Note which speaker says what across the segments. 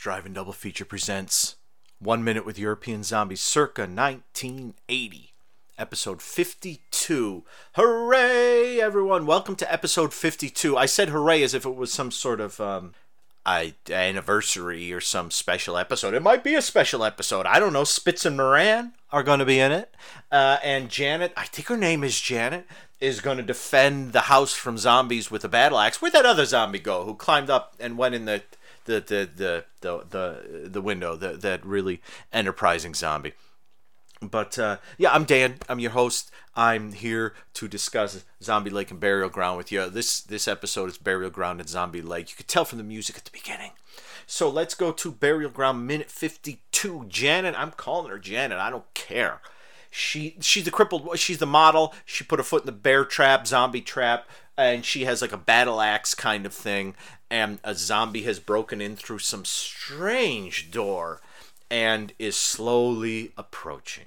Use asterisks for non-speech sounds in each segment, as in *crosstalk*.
Speaker 1: Dan's Driving Double Feature presents One Minute with European Zombies circa 1980, episode 52. Hooray, everyone! Welcome to episode 52. I said hooray as if it was some sort of um, I, anniversary or some special episode. It might be a special episode. I don't know. Spitz and Moran are going to be in it. Uh, and Janet, I think her name is Janet, is going to defend the house from zombies with a battle axe. Where'd that other zombie go who climbed up and went in the the the the the the, the window? The, that really enterprising zombie. But uh, yeah, I'm Dan. I'm your host. I'm here to discuss Zombie Lake and Burial Ground with you. This this episode is Burial Ground and Zombie Lake. You could tell from the music at the beginning. So let's go to Burial Ground, minute 52. Janet, I'm calling her Janet. I don't care. She she's the crippled. She's the model. She put her foot in the bear trap, zombie trap, and she has like a battle axe kind of thing. And a zombie has broken in through some strange door and is slowly approaching.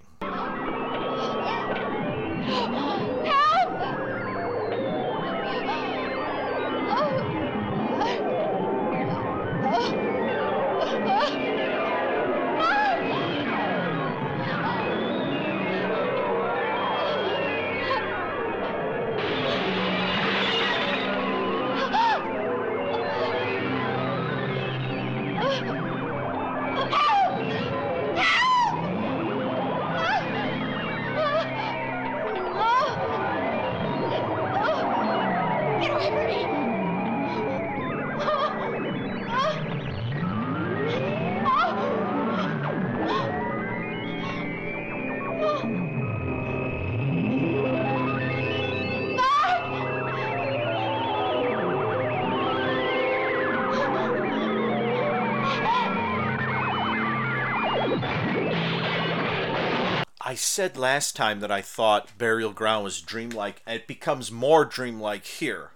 Speaker 1: I said last time that I thought Burial Ground was dreamlike, it becomes more dreamlike here.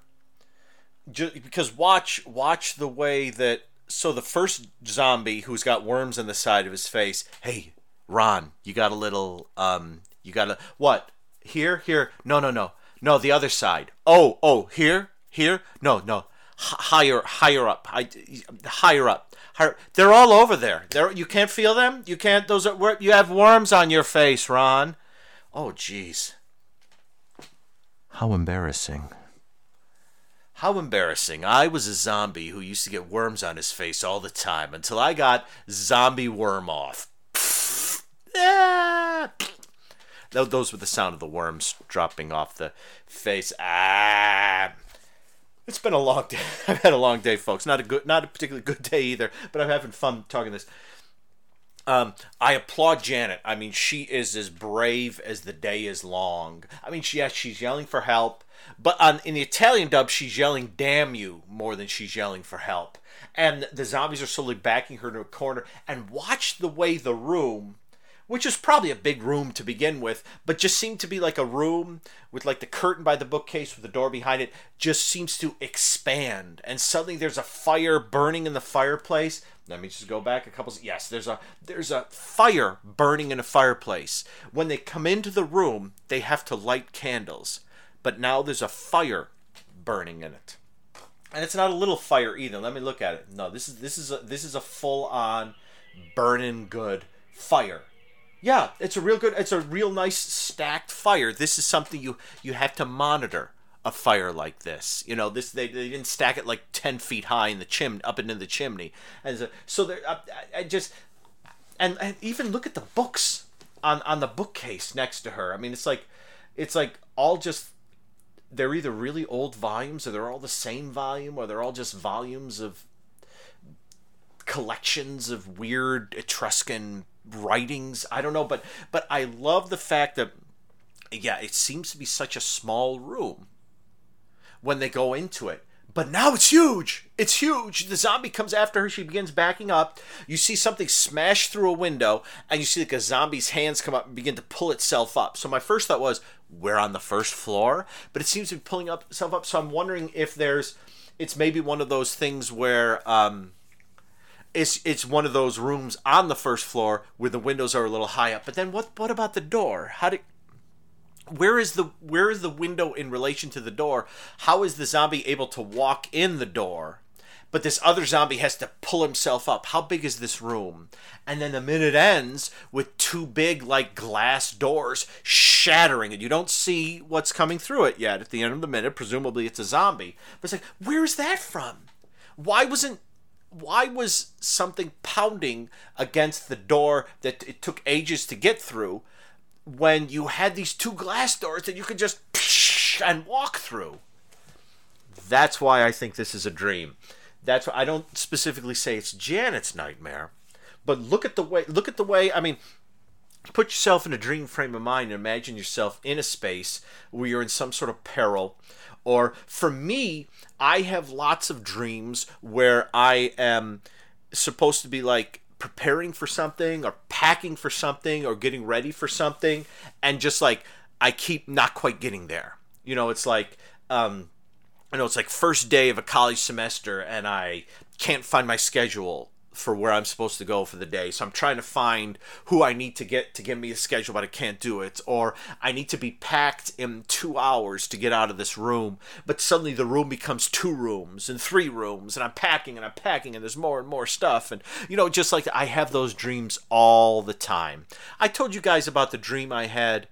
Speaker 1: Just because watch watch the way that so the first zombie who's got worms on the side of his face. Hey, Ron, you got a little um, you got a what? Here, here. No, no, no, no. The other side. Oh, oh, here, here. No, no. H- higher, higher up. I, higher up. They're all over there. There, you can't feel them. You can't. Those are. You have worms on your face, Ron. Oh, jeez. How embarrassing. How embarrassing. I was a zombie who used to get worms on his face all the time until I got zombie worm off. *laughs* Ah. Those were the sound of the worms dropping off the face. Ah. It's been a long day. *laughs* I've had a long day, folks. Not a good, not a particularly good day either. But I'm having fun talking this. Um, I applaud Janet. I mean, she is as brave as the day is long. I mean, she, she's yelling for help, but on in the Italian dub, she's yelling "damn you" more than she's yelling for help. And the zombies are slowly backing her to a corner. And watch the way the room which is probably a big room to begin with, but just seemed to be like a room with like the curtain by the bookcase with the door behind it just seems to expand. And suddenly there's a fire burning in the fireplace. Let me just go back a couple. Yes, there's a there's a fire burning in a fireplace. When they come into the room, they have to light candles, but now there's a fire burning in it, and it's not a little fire either. Let me look at it. No, this is this is a, this is a full on burning good fire yeah, it's a real good. It's a real nice stacked fire. This is something you you have to monitor a fire like this. You know, this they, they didn't stack it like ten feet high in the chim up into the chimney, and so, so there. I, I just and, and even look at the books on on the bookcase next to her. I mean, it's like it's like all just they're either really old volumes or they're all the same volume or they're all just volumes of collections of weird Etruscan writings. I don't know, but but I love the fact that yeah, it seems to be such a small room when they go into it. But now it's huge. It's huge. The zombie comes after her. She begins backing up. You see something smash through a window, and you see like a zombie's hands come up and begin to pull itself up. So my first thought was, we're on the first floor, but it seems to be pulling up itself up. So I'm wondering if there's, it's maybe one of those things where um, it's it's one of those rooms on the first floor where the windows are a little high up. But then what what about the door? How did where is the where is the window in relation to the door? How is the zombie able to walk in the door? but this other zombie has to pull himself up. How big is this room? And then the minute ends with two big, like, glass doors shattering, and you don't see what's coming through it yet. At the end of the minute, presumably it's a zombie. But it's like, where's that from? Why wasn't why was something pounding against the door that it took ages to get through when you had these two glass doors that you could just and walk through? That's why I think this is a dream. That's why I don't specifically say it's Janet's nightmare, but look at the way look at the way I mean put yourself in a dream frame of mind and imagine yourself in a space where you're in some sort of peril or for me I have lots of dreams where I am supposed to be like preparing for something or packing for something or getting ready for something and just like I keep not quite getting there. You know, it's like um I know it's like first day of a college semester and I can't find my schedule for where I'm supposed to go for the day. So I'm trying to find who I need to get to give me a schedule, but I can't do it. Or I need to be packed in two hours to get out of this room, but suddenly the room becomes two rooms and three rooms, and I'm packing and I'm packing, and there's more and more stuff. And, you know, just like I have those dreams all the time. I told you guys about the dream I had,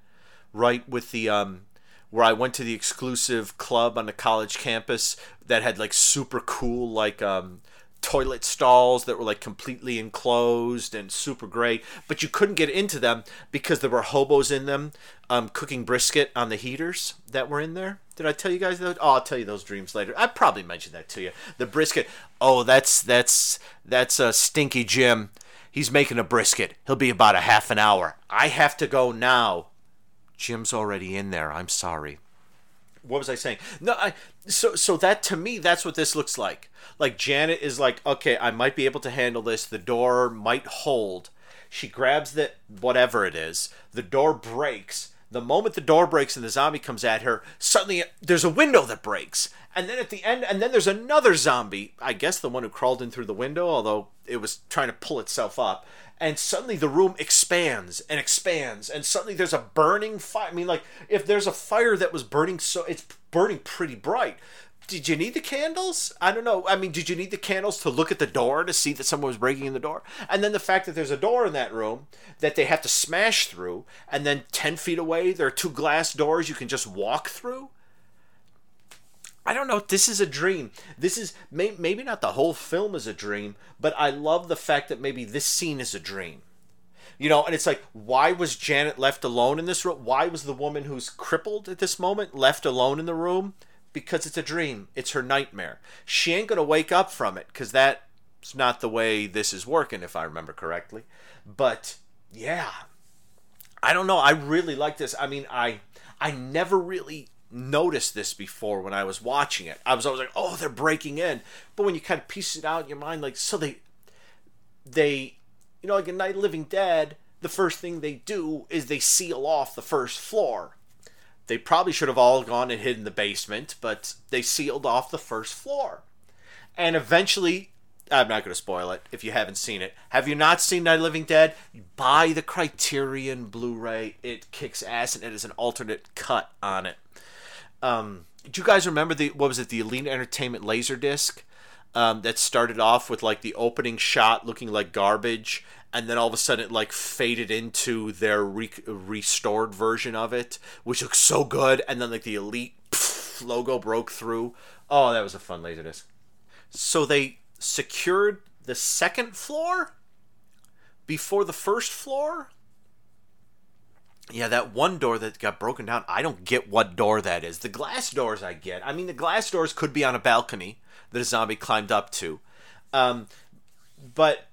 Speaker 1: right, with the, um, where I went to the exclusive club on the college campus that had like super cool, like, um, toilet stalls that were like completely enclosed and super great, but you couldn't get into them because there were hobos in them um, cooking brisket on the heaters that were in there. Did I tell you guys that? Oh, I'll tell you those dreams later. I probably mentioned that to you. The brisket. Oh, that's that's that's a stinky Jim. He's making a brisket. He'll be about a half an hour. I have to go now. Jim's already in there. I'm sorry what was I saying? No, I so so that to me that's what this looks like. Like Janet is like, okay, I might be able to handle this. The door might hold. She grabs the whatever it is. The door breaks. The moment the door breaks and the zombie comes at her, suddenly there's a window that breaks. And then at the end, and then there's another zombie. I guess the one who crawled in through the window, although it was trying to pull itself up and suddenly the room expands and expands and suddenly there's a burning fire i mean like if there's a fire that was burning so it's burning pretty bright did you need the candles? I don't know. I mean, did you need the candles to look at the door to see that someone was breaking in the door? And then the fact that there's a door in that room that they have to smash through, and then 10 feet away, there are two glass doors you can just walk through? I don't know. This is a dream. This is may, maybe not the whole film is a dream, but I love the fact that maybe this scene is a dream. You know, and it's like, why was Janet left alone in this room? Why was the woman who's crippled at this moment left alone in the room? Because it's a dream. It's her nightmare. She ain't gonna wake up from it because that's not the way this is working, if I remember correctly. But yeah, I don't know. I really like this. I mean, I I never really noticed this before when I was watching it. I was always like, "Oh, they're breaking in," but when you kind of piece it out in your mind, like, so they, they, you know, like in Night Living Dead, the first thing they do is they seal off the first floor. They probably should have all gone and hid in the basement, but they sealed off the first floor. And eventually, I'm not going to spoil it if you haven't seen it. Have you not seen Night Living Dead? Buy the Criterion Blu ray. It kicks ass and it is an alternate cut on it. Um, do you guys remember the what was it? The Elite Entertainment laser disc um, that started off with like the opening shot looking like garbage, and then all of a sudden it like faded into their re- restored version of it, which looks so good, and then like the Elite pff, *laughs* logo broke through. Oh, that was a fun laser disc. So they secured the second floor before the first floor yeah, that one door that got broken down, I don't get what door that is. The glass doors I get. I mean, the glass doors could be on a balcony that a zombie climbed up to. Um, but,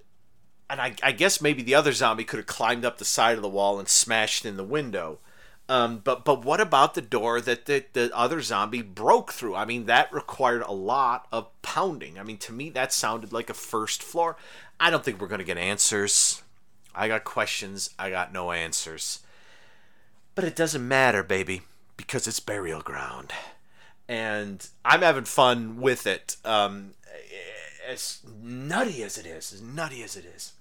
Speaker 1: and I, I, guess maybe the other zombie could have climbed up the side of the wall and smashed in the window. Um, but but what about the door that the, the other zombie broke through? I mean, that required a lot of pounding. I mean, to me, that sounded like a first floor. I don't think we're going to get answers. I got questions. I got no answers. But it doesn't matter, baby, because it's burial ground. And I'm having fun with it. Um, as nutty as it is, as nutty as it is.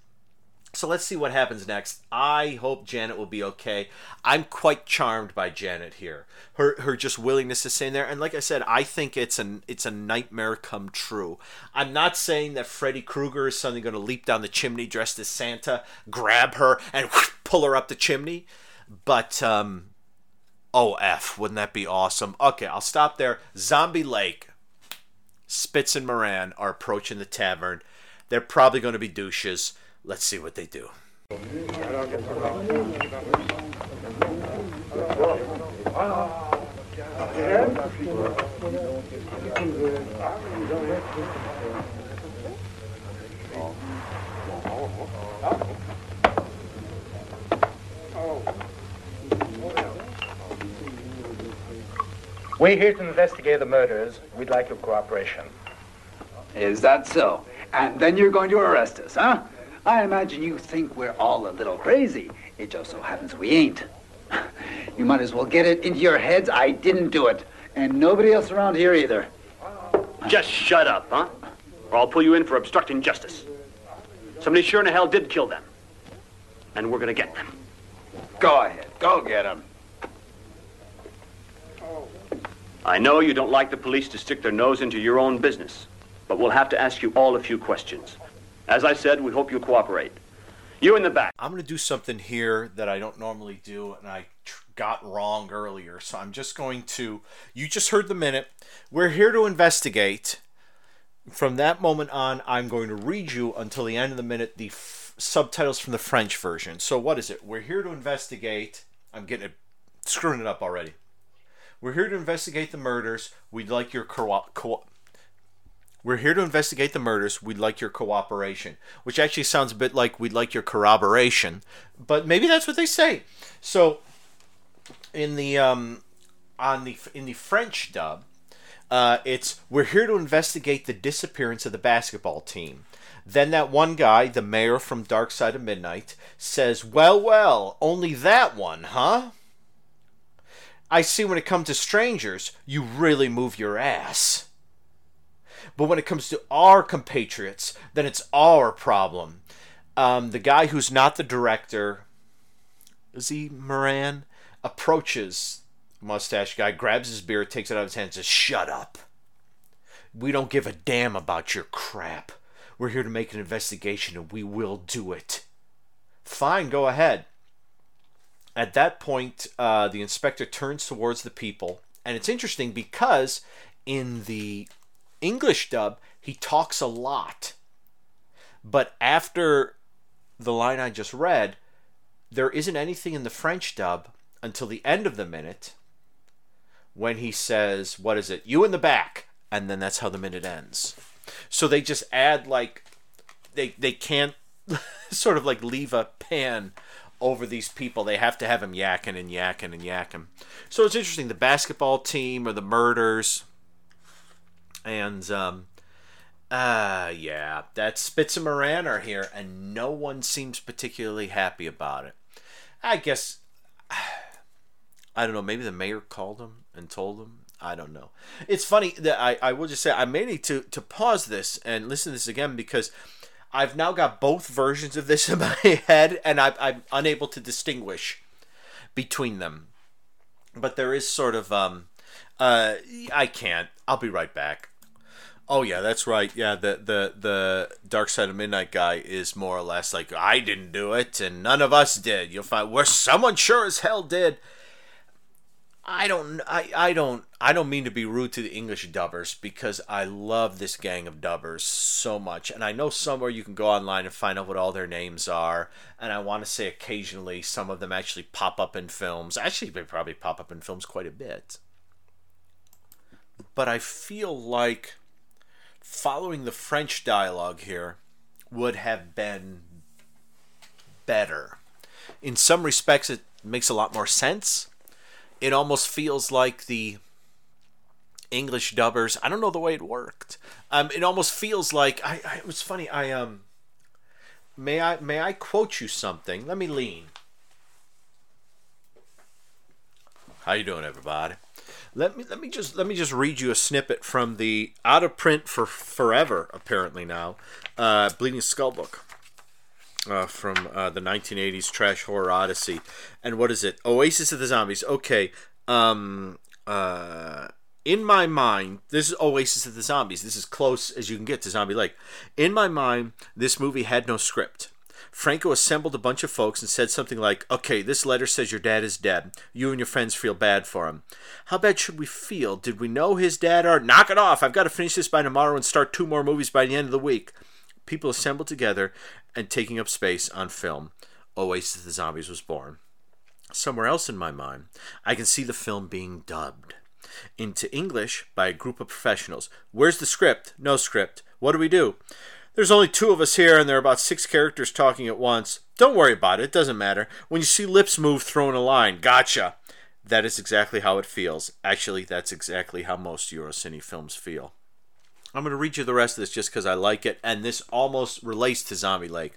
Speaker 1: So let's see what happens next. I hope Janet will be okay. I'm quite charmed by Janet here. Her her just willingness to stay in there. And like I said, I think it's an it's a nightmare come true. I'm not saying that Freddy Krueger is suddenly going to leap down the chimney dressed as Santa, grab her, and whoosh, pull her up the chimney. But um, oh f, wouldn't that be awesome? Okay, I'll stop there. Zombie Lake. Spitz and Moran are approaching the tavern. They're probably going to be douches. Let's see what they do.
Speaker 2: We're here to investigate the murders. We'd like your cooperation.
Speaker 3: Is that so? And then you're going to arrest us, huh? I imagine you think we're all a little crazy. It just so happens we ain't. *laughs* You might as well get it into your heads I didn't do it. And nobody else around here either.
Speaker 4: Just shut up, huh? Or I'll pull you in for obstructing justice. Somebody sure in the hell did kill them. And we're gonna get them.
Speaker 3: Go ahead. Go get them.
Speaker 4: I know you don't like the police to stick their nose into your own business, but we'll have to ask you all a few questions. As I said, we hope you'll cooperate. You in the back.
Speaker 1: I'm going to do something here that I don't normally do, and I tr- got wrong earlier. So I'm just going to. You just heard the minute. We're here to investigate. From that moment on, I'm going to read you until the end of the minute the f- subtitles from the French version. So what is it? We're here to investigate. I'm getting it, screwing it up already. We're here to investigate the murders. We'd like your co- co- we're here to investigate the murders. We'd like your cooperation, which actually sounds a bit like we'd like your corroboration, but maybe that's what they say. So, in the um, on the in the French dub, uh, it's we're here to investigate the disappearance of the basketball team. Then that one guy, the mayor from Dark Side of Midnight, says, "Well, well, only that one, huh?" I see when it comes to strangers, you really move your ass. But when it comes to our compatriots, then it's our problem. Um, the guy who's not the director, is he Moran? Approaches mustache guy, grabs his beer, takes it out of his hand, and says, "Shut up. We don't give a damn about your crap. We're here to make an investigation, and we will do it." Fine, go ahead. At that point, uh, the inspector turns towards the people, and it's interesting because in the English dub, he talks a lot. But after the line I just read, there isn't anything in the French dub until the end of the minute when he says, What is it? You in the back. And then that's how the minute ends. So they just add, like, they, they can't *laughs* sort of like leave a pan over these people. They have to have him yakking and yakking and yakking. So it's interesting. The basketball team or the murders and um, uh, yeah, that Spitz and Moran are here, and no one seems particularly happy about it. I guess *sighs* I don't know. Maybe the mayor called them and told them. I don't know. It's funny that I, I will just say I may need to to pause this and listen to this again because I've now got both versions of this *laughs* in my head, and I, I'm unable to distinguish between them. But there is sort of um, uh, I can't. I'll be right back. Oh yeah, that's right. Yeah, the the the Dark Side of Midnight guy is more or less like I didn't do it, and none of us did. You'll find where someone sure as hell did. I don't. I, I don't. I don't mean to be rude to the English dubbers because I love this gang of dubbers so much, and I know somewhere you can go online and find out what all their names are. And I want to say occasionally some of them actually pop up in films. Actually, they probably pop up in films quite a bit. But I feel like following the French dialogue here would have been better. In some respects, it makes a lot more sense. It almost feels like the English dubbers. I don't know the way it worked. Um, it almost feels like I, I. It was funny. I um. May I may I quote you something? Let me lean. How you doing, everybody? Let me let me just let me just read you a snippet from the out of print for forever apparently now, uh, Bleeding Skull book. uh, from uh, the 1980s trash horror odyssey. And what is it? Oasis of the Zombies. Okay. Um, uh, in my mind, this is Oasis of the Zombies. This is close as you can get to Zombie Lake. In my mind, this movie had no script. Franco assembled a bunch of folks and said something like, Okay, this letter says your dad is dead. You and your friends feel bad for him. How bad should we feel? Did we know his dad or knock it off? I've got to finish this by tomorrow and start two more movies by the end of the week. People assembled together and taking up space on film. Oasis of the Zombies was born. Somewhere else in my mind, I can see the film being dubbed into English by a group of professionals. Where's the script? No script. What do we do? There's only two of us here, and there are about six characters talking at once. Don't worry about it, it doesn't matter. When you see lips move, throw in a line. Gotcha! That is exactly how it feels. Actually, that's exactly how most Eurocine films feel. I'm going to read you the rest of this just because I like it, and this almost relates to Zombie Lake.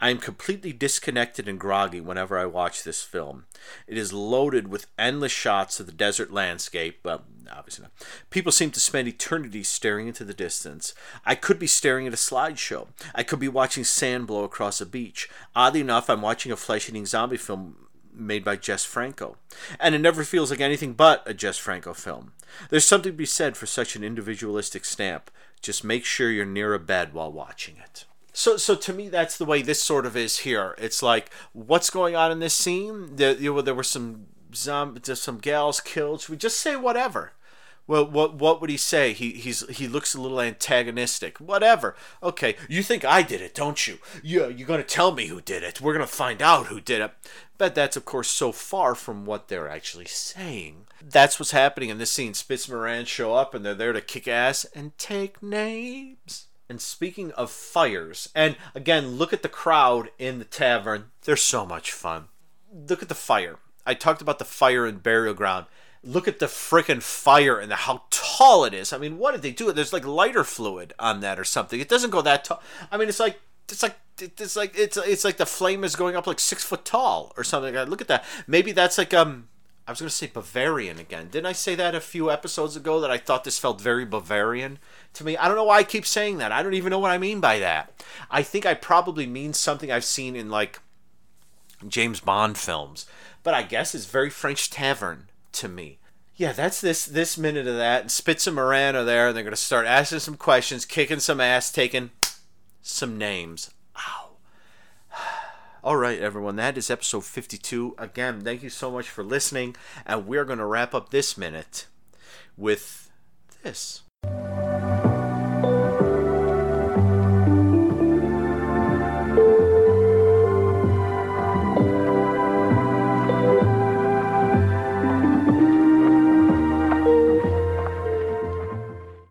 Speaker 1: I am completely disconnected and groggy whenever I watch this film. It is loaded with endless shots of the desert landscape. Well, obviously not. People seem to spend eternity staring into the distance. I could be staring at a slideshow. I could be watching sand blow across a beach. Oddly enough, I'm watching a flesh eating zombie film made by Jess Franco. And it never feels like anything but a Jess Franco film. There's something to be said for such an individualistic stamp. Just make sure you're near a bed while watching it. So, so to me, that's the way this sort of is here. It's like, what's going on in this scene? There, you know, there were some zomb- some gals killed. Should we just say whatever? Well, what what would he say? He he's he looks a little antagonistic. Whatever. Okay, you think I did it, don't you? Yeah, you're gonna tell me who did it. We're gonna find out who did it. But that's of course so far from what they're actually saying. That's what's happening in this scene. Spitz Moran show up and they're there to kick ass and take names. And speaking of fires, and again, look at the crowd in the tavern. They're so much fun. Look at the fire. I talked about the fire in Burial Ground. Look at the freaking fire and the, how tall it is. I mean, what did they do? It there's like lighter fluid on that or something. It doesn't go that tall. I mean, it's like it's like it's like it's it's like the flame is going up like six foot tall or something. Look at that. Maybe that's like um I was to say Bavarian again. Didn't I say that a few episodes ago that I thought this felt very Bavarian to me? I don't know why I keep saying that. I don't even know what I mean by that. I think I probably mean something I've seen in like James Bond films, but I guess it's very French tavern to me. Yeah, that's this this minute of that. And Spitz and Moran are there, and they're to start asking some questions, kicking some ass, taking some names. Ow. *sighs* All right, everyone, that is episode 52. Again, thank you so much for listening, and we're going to wrap up this minute with this.